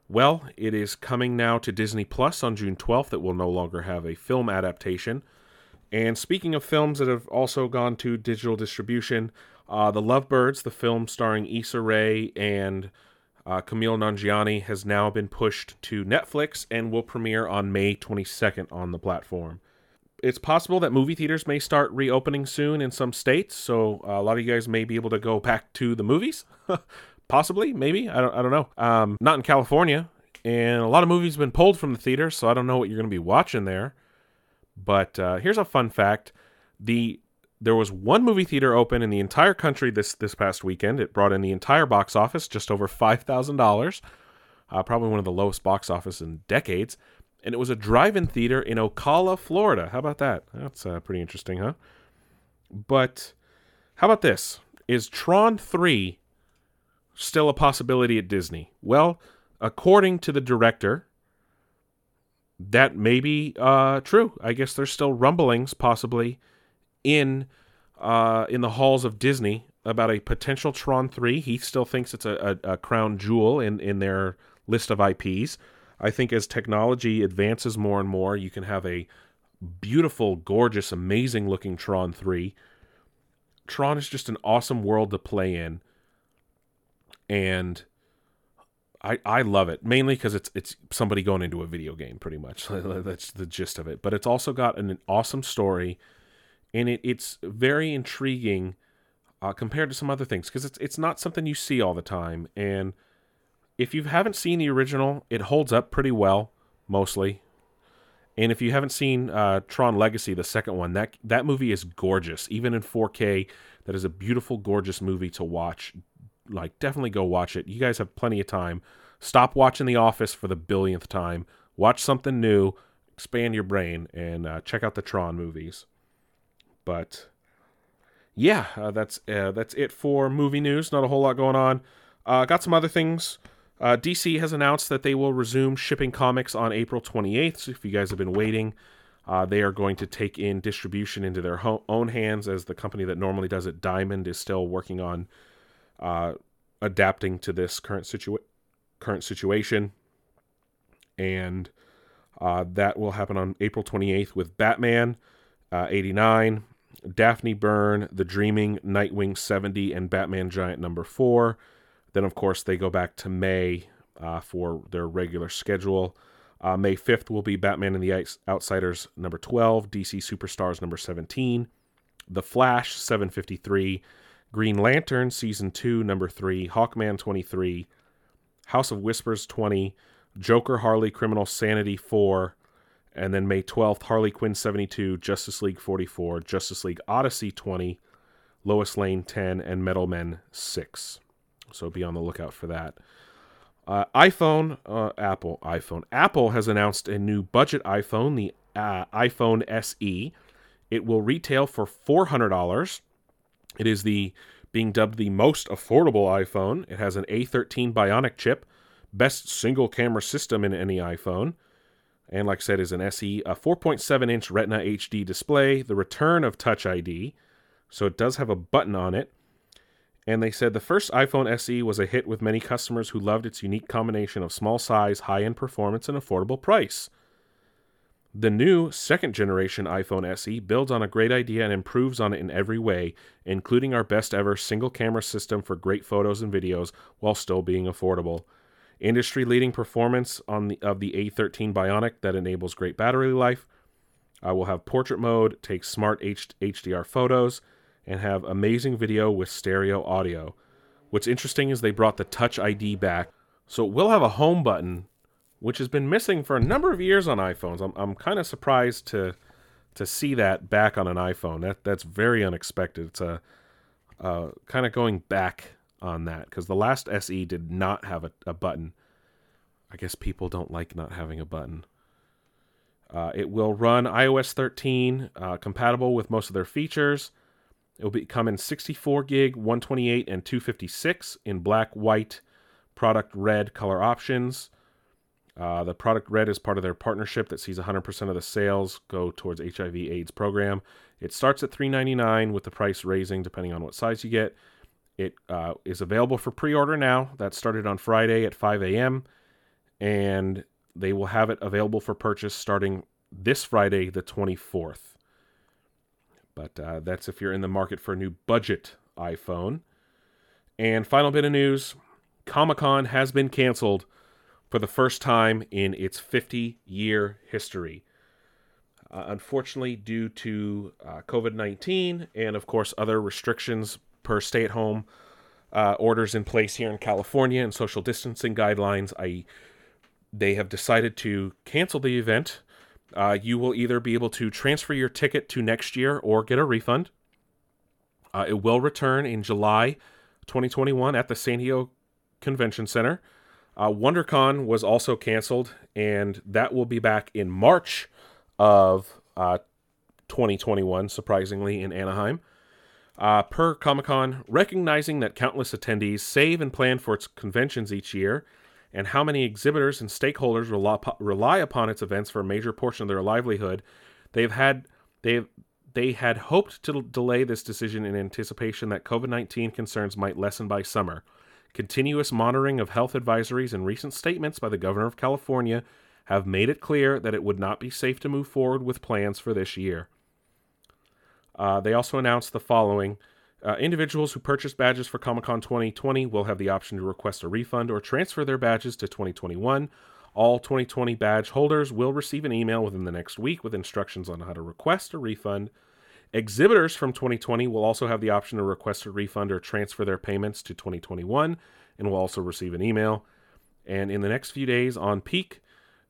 well, it is coming now to Disney Plus on June 12th. It will no longer have a film adaptation. And speaking of films that have also gone to digital distribution, uh, The Lovebirds, the film starring Issa Rae and uh, Kumail Nanjiani, has now been pushed to Netflix and will premiere on May 22nd on the platform it's possible that movie theaters may start reopening soon in some states, so uh, a lot of you guys may be able to go back to the movies. Possibly, maybe. I don't, I don't know. Um, not in California, and a lot of movies have been pulled from the theaters, so I don't know what you're going to be watching there. But uh, here's a fun fact: the there was one movie theater open in the entire country this this past weekend. It brought in the entire box office just over five thousand uh, dollars, probably one of the lowest box office in decades and it was a drive-in theater in Ocala, Florida. How about that? That's uh, pretty interesting, huh? But how about this? Is Tron 3 still a possibility at Disney? Well, according to the director, that may be uh, true. I guess there's still rumblings, possibly, in uh, in the halls of Disney about a potential Tron 3. He still thinks it's a, a, a crown jewel in, in their list of IPs. I think as technology advances more and more, you can have a beautiful, gorgeous, amazing looking Tron 3. Tron is just an awesome world to play in. And I I love it mainly because it's it's somebody going into a video game pretty much that's the gist of it but it's also got an, an awesome story and it, it's very intriguing uh, compared to some other things because it's it's not something you see all the time and if you haven't seen the original, it holds up pretty well, mostly. And if you haven't seen uh, Tron Legacy, the second one, that that movie is gorgeous, even in 4K. That is a beautiful, gorgeous movie to watch. Like, definitely go watch it. You guys have plenty of time. Stop watching The Office for the billionth time. Watch something new, expand your brain, and uh, check out the Tron movies. But yeah, uh, that's uh, that's it for movie news. Not a whole lot going on. Uh, got some other things. Uh, DC has announced that they will resume shipping comics on April 28th. So if you guys have been waiting, uh, they are going to take in distribution into their ho- own hands as the company that normally does it, Diamond, is still working on uh, adapting to this current, situa- current situation. And that will happen on April 28th with Batman uh, 89, Daphne Byrne, The Dreaming, Nightwing 70, and Batman Giant number 4. Then, of course, they go back to May uh, for their regular schedule. Uh, May 5th will be Batman and the Outsiders number 12, DC Superstars number 17, The Flash 753, Green Lantern season 2 number 3, Hawkman 23, House of Whispers 20, Joker Harley Criminal Sanity 4, and then May 12th Harley Quinn 72, Justice League 44, Justice League Odyssey 20, Lois Lane 10, and Metal Men 6. So be on the lookout for that. Uh, iPhone, uh, Apple, iPhone. Apple has announced a new budget iPhone, the uh, iPhone SE. It will retail for $400. It is the being dubbed the most affordable iPhone. It has an A13 Bionic chip, best single camera system in any iPhone. And like I said, is an SE, a 4.7 inch Retina HD display, the return of Touch ID. So it does have a button on it. And they said the first iPhone SE was a hit with many customers who loved its unique combination of small size, high end performance, and affordable price. The new second generation iPhone SE builds on a great idea and improves on it in every way, including our best ever single camera system for great photos and videos while still being affordable. Industry leading performance on the, of the A13 Bionic that enables great battery life, I will have portrait mode, take smart H- HDR photos, and have amazing video with stereo audio. What's interesting is they brought the Touch ID back, so it will have a home button, which has been missing for a number of years on iPhones. I'm, I'm kind of surprised to to see that back on an iPhone. That that's very unexpected. It's a uh, kind of going back on that because the last SE did not have a, a button. I guess people don't like not having a button. Uh, it will run iOS 13, uh, compatible with most of their features. It will be come in 64 gig, 128, and 256 in black, white, product red color options. Uh, the product red is part of their partnership that sees 100% of the sales go towards HIV/AIDS program. It starts at 3.99 with the price raising depending on what size you get. It uh, is available for pre-order now. That started on Friday at 5 a.m. and they will have it available for purchase starting this Friday, the 24th. But uh, that's if you're in the market for a new budget iPhone. And final bit of news Comic Con has been canceled for the first time in its 50 year history. Uh, unfortunately, due to uh, COVID 19 and, of course, other restrictions per stay at home uh, orders in place here in California and social distancing guidelines, I they have decided to cancel the event. Uh, you will either be able to transfer your ticket to next year or get a refund. Uh, it will return in July 2021 at the San Diego Convention Center. Uh, WonderCon was also canceled, and that will be back in March of uh, 2021, surprisingly, in Anaheim. Uh, per Comic Con, recognizing that countless attendees save and plan for its conventions each year, and how many exhibitors and stakeholders rely, upon its events for a major portion of their livelihood, they've had they've they had hoped to delay this decision in anticipation that COVID 19 concerns might lessen by summer. Continuous monitoring of health advisories and recent statements by the governor of California have made it clear that it would not be safe to move forward with plans for this year. Uh, they also announced the following uh, individuals who purchased badges for Comic Con 2020 will have the option to request a refund or transfer their badges to 2021. All 2020 badge holders will receive an email within the next week with instructions on how to request a refund. Exhibitors from 2020 will also have the option to request a refund or transfer their payments to 2021 and will also receive an email. And in the next few days on Peak,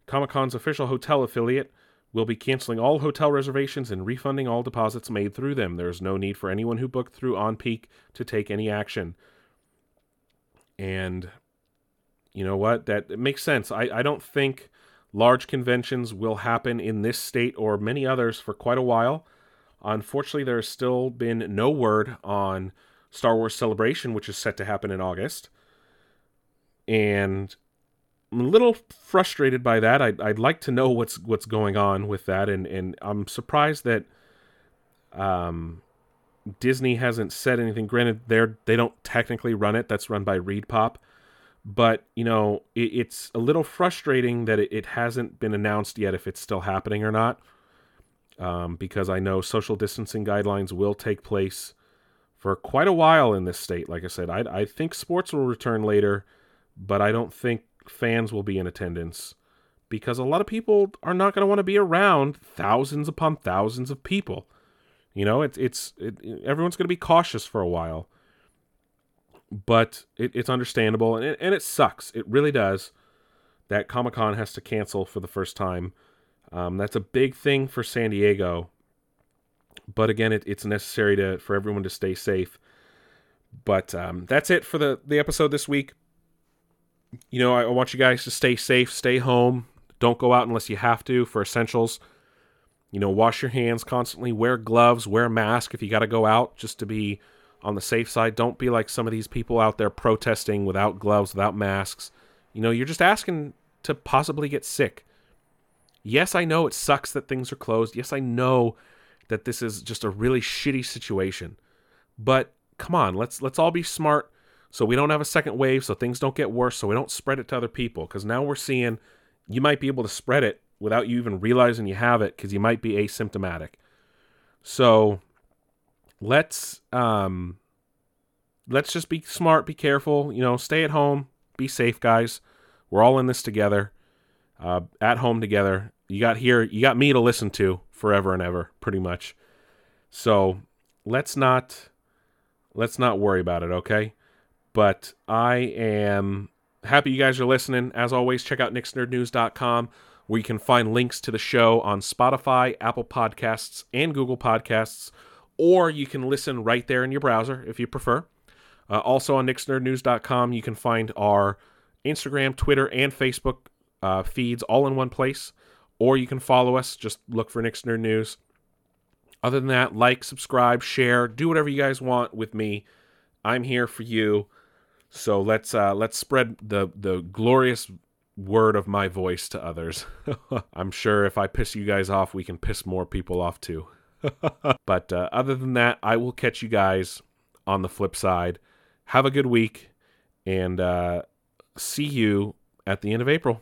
Comic Con's official hotel affiliate will be canceling all hotel reservations and refunding all deposits made through them. There is no need for anyone who booked through On Peak to take any action. And you know what? That makes sense. I, I don't think large conventions will happen in this state or many others for quite a while. Unfortunately, there has still been no word on Star Wars Celebration, which is set to happen in August. And I'm a little frustrated by that. I'd, I'd like to know what's what's going on with that, and, and I'm surprised that um, Disney hasn't said anything. Granted, they're they don't technically run it. That's run by ReedPop, but you know it, it's a little frustrating that it, it, hasn't been announced yet if it's still happening or not. Um, because I know social distancing guidelines will take place for quite a while in this state. Like I said, I, I think sports will return later, but I don't think fans will be in attendance because a lot of people are not going to want to be around thousands upon thousands of people. You know, it's it's it, everyone's going to be cautious for a while, but it, it's understandable and it, and it sucks. It really does that Comic Con has to cancel for the first time. Um, that's a big thing for San Diego, but again, it, it's necessary to for everyone to stay safe. But um, that's it for the the episode this week you know, I want you guys to stay safe, stay home. Don't go out unless you have to for essentials. You know, wash your hands constantly, wear gloves, wear a mask if you got to go out just to be on the safe side. Don't be like some of these people out there protesting without gloves, without masks. You know, you're just asking to possibly get sick. Yes, I know it sucks that things are closed. Yes, I know that this is just a really shitty situation. But come on, let's let's all be smart so we don't have a second wave, so things don't get worse, so we don't spread it to other people. Because now we're seeing you might be able to spread it without you even realizing you have it because you might be asymptomatic. So let's um let's just be smart, be careful, you know, stay at home, be safe, guys. We're all in this together, uh, at home together. You got here, you got me to listen to forever and ever, pretty much. So let's not let's not worry about it, okay? But I am happy you guys are listening. As always, check out nixnerdnews.com where you can find links to the show on Spotify, Apple Podcasts, and Google Podcasts, or you can listen right there in your browser if you prefer. Uh, also on nixnerdnews.com, you can find our Instagram, Twitter, and Facebook uh, feeds all in one place, or you can follow us. Just look for Nick's Nerd News. Other than that, like, subscribe, share, do whatever you guys want with me. I'm here for you. So let's uh, let's spread the the glorious word of my voice to others. I'm sure if I piss you guys off, we can piss more people off too. but uh, other than that, I will catch you guys on the flip side. Have a good week, and uh, see you at the end of April.